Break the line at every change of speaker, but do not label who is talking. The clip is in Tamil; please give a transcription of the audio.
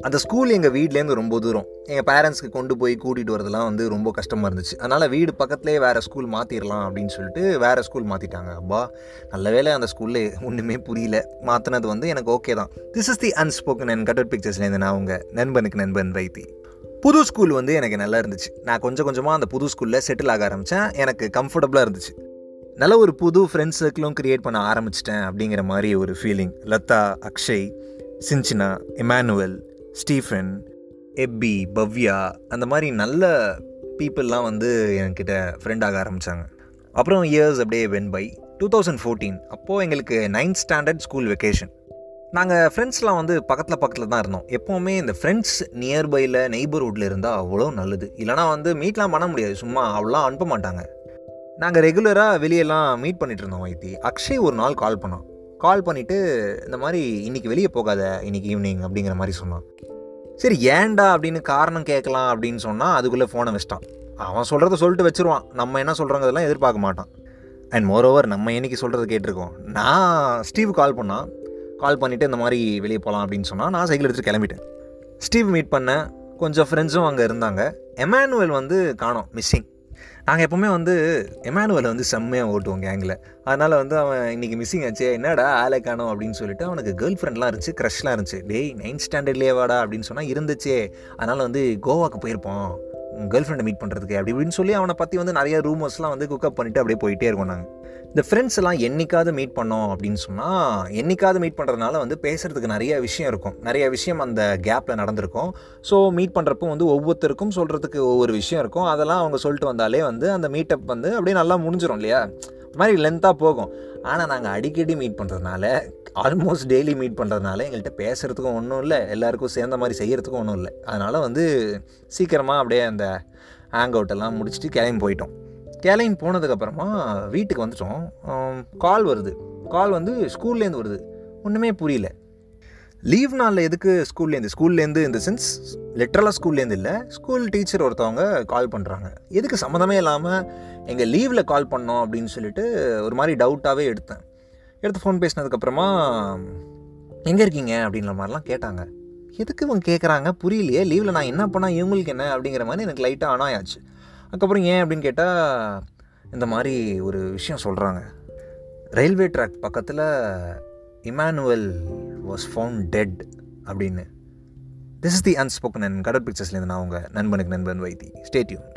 அந்த ஸ்கூல் எங்கள் வீட்லேருந்து ரொம்ப தூரம். எங்கள் பேரண்ட்ஸ்க்கு கொண்டு போய் கூட்டிகிட்டு வரதெல்லாம் வந்து ரொம்ப கஷ்டமாக இருந்துச்சு. அதனால் வீடு பக்கத்துலேயே வேறு ஸ்கூல் மாற்றிடலாம் அப்படின்னு சொல்லிட்டு வேறு ஸ்கூல் மாற்றிட்டாங்க அப்பா நல்ல வேளை அந்த ஸ்கூலில் ஒன்றுமே புரியல. மாற்றினது வந்து எனக்கு ஓகே தான். This is the unspoken and cutted பிக்சர்ஸ்லேருந்து நான் உங்கள் நண்பனுக்கு நண்பன் வைத்தி புது ஸ்கூல் வந்து எனக்கு நல்லா இருந்துச்சு. நான் கொஞ்சம் கொஞ்சமாக அந்த புது ஸ்கூலில் செட்டில் ஆக ஆரம்பித்தேன் எனக்கு கம்ஃபர்டபுளாக இருந்துச்சு. நல்ல ஒரு புது ஃப்ரெண்ட்ஸ் சர்க்கிளும் க்ரியேட் பண்ண ஆரம்பிச்சிட்டேன் அப்படிங்கிற மாதிரி ஒரு ஃபீலிங் லதா அக்ஷய் சின்சினா இமானுவல் ஸ்டீஃபன் எப்பி பவ்யா அந்த மாதிரி நல்ல பீப்புளெலாம் வந்து என்கிட்ட ஃப்ரெண்டாக ஆரம்பித்தாங்க அப்புறம் இயர்ஸ் அப்படியே when by two thousand fourteen அப்போது எங்களுக்கு நைன்த் ஸ்டாண்டர்ட் ஸ்கூல் வெக்கேஷன் நாங்கள் ஃப்ரெண்ட்ஸ்லாம் வந்து பக்கத்தில் பக்கத்தில் தான் இருந்தோம். எப்போவுமே இந்த ஃப்ரெண்ட்ஸ் நியர்பையில் நெய்பர்ஹுட்டில் இருந்தால் அவ்வளோ நல்லது. இல்லைனா வந்து மீட்லாம் பண்ண முடியாது. சும்மா அவ்வளோ அனுப்ப மாட்டாங்க. நாங்கள் ரெகுலராக வெளியெல்லாம் மீட் பண்ணிகிட்டு இருந்தோம் வைத்தி அக்ஷய் ஒரு நாள் கால் பண்ணான் கால் பண்ணிவிட்டு இந்த மாதிரி இன்றைக்கி வெளியே போகாத இன்றைக்கி ஈவினிங் அப்படிங்கிற மாதிரி சொன்னான் சரி ஏன்டா? அப்படின்னு காரணம் கேட்கலாம் அப்படின்னு சொன்னால் அதுக்குள்ளே ஃபோனை வச்சிட்டான். அவன் சொல்கிறத சொல்லிட்டு வச்சுருவான். நம்ம என்ன சொல்கிறோங்கிறதெல்லாம் எதிர்பார்க்க மாட்டான். அண்ட் மோரோவர் நம்ம என்னைக்கு சொல்கிறத கேட்டிருக்கோம். நான் ஸ்டீவ் கால் பண்ணான் கால் பண்ணிவிட்டு இந்த மாதிரி வெளியே போகலாம் அப்படின்னு சொன்னால் நான் சைக்கிள் எடுத்துகிட்டு கிளம்பிட்டேன். ஸ்டீவ் மீட் பண்ணேன் கொஞ்சம் ஃப்ரெண்ட்ஸும் அங்கே இருந்தாங்க. எமானுவல் வந்து காணோம் மிஸ்ஸிங் நாங்கள் எப்போவுமே வந்து எமானுவலை வந்து செம்மையாக ஓட்டுவோம் கேங்கில் அதனால் வந்து அவன் இன்றைக்கி மிஸ்ஸிங் ஆச்சு. என்னடா ஆளை காணும் அப்படின்னு சொல்லிட்டு அவனுக்கு கேர்ள் ஃப்ரெண்ட்லாம் இருந்துச்சு க்ரஷ்லாம் இருந்துச்சு. டேய் நைன்த் ஸ்டாண்டர்ட்லேயே வாடா அப்படின்னு சொன்னால் இருந்துச்சே. அதனால் வந்து கோவாக்கு போயிருப்போம். கேர்ள் ஃப்ரெண்டை மீட் பண்ணுறதுக்கு அப்படி இப்படின்னு சொல்லி அவனை பற்றி வந்து நிறைய ரூமர்ஸ்லாம் வந்து குக்கப் பண்ணிவிட்டு அப்படியே போயிட்டே இருக்கோம் நாங்கள் இந்த ஃப்ரெண்ட்ஸ் எல்லாம் என்றைக்காவது மீட் பண்ணோம் அப்படின்னு சொன்னால் என்றைக்காவது மீட் பண்ணுறதுனால வந்து பேசுகிறதுக்கு நிறைய விஷயம் இருக்கும். நிறைய விஷயம் அந்த கேப்பில் நடந்திருக்கும். ஸோ மீட் பண்ணுறப்போ வந்து ஒவ்வொருத்தருக்கும் சொல்கிறதுக்கு ஒவ்வொரு விஷயம் இருக்கும். அதெல்லாம் அவங்க சொல்லிட்டு வந்தாலே வந்து அந்த மீட்டப் வந்து அப்படியே நல்லா முடிஞ்சிடும் இல்லையா? ஒரு மாதிரி லென்த்தாக போகும். ஆனால் நாங்கள் அடிக்கடி மீட் பண்ணுறதுனால ஆல்மோஸ்ட் டெய்லி மீட் பண்ணுறதுனால எங்கள்கிட்ட பேசுகிறதுக்கும் ஒன்றும் இல்லை எல்லாருக்கும் சேர்ந்த மாதிரி செய்கிறதுக்கும் ஒன்றும் இல்லை. அதனால் வந்து சீக்கிரமாக அப்படியே அந்த ஹேங் அவுட்டெல்லாம் முடிச்சுட்டு கிளம்பி போயிட்டோம். கிளம்பி போனதுக்கப்புறமா வீட்டுக்கு வந்துட்டோம். கால் வருது. கால் வந்து ஸ்கூல்லேருந்து வருது. ஒன்றுமே புரியல. லீவ் நாளில் எதுக்கு ஸ்கூல்லேருந்து ஸ்கூல்லேருந்து இந்த சென்ஸ் லிட்ரலாக ஸ்கூல்லேருந்து இல்லை ஸ்கூல் டீச்சர் ஒருத்தவங்க கால் பண்ணுறாங்க எதுக்கு சம்மந்தமே இல்லாமல் எங்கள் லீவில் கால் பண்ணோம் அப்படின்னு சொல்லிட்டு ஒரு மாதிரி டவுட்டாகவே எடுத்தேன். எடுத்து ஃபோன் பேசினதுக்கப்புறமா எங்கே இருக்கீங்க? அப்படின்ற மாதிரிலாம் கேட்டாங்க. எதுக்கு இவங்க கேட்குறாங்க புரியலையே. லீவில் நான் என்ன பண்ணால் இவங்களுக்கு என்ன? அப்படிங்கிற மாதிரி எனக்கு லைட்டாக அனாயாச்சு அதுக்கப்புறம் ஏன் அப்படின்னு கேட்டால் இந்த மாதிரி ஒரு விஷயம் சொல்கிறாங்க ரயில்வே ட்ராக் பக்கத்தில் இமானுவல் வாஸ் ஃபவுண்ட் டெட் அப்படின்னு. This is the unspoken and கடல் பிக்சர்ஸ்லேருந்து நான் உங்கள் நண்பனுக்கு நண்பன் வைத்தி. ஸ்டேட்யூன்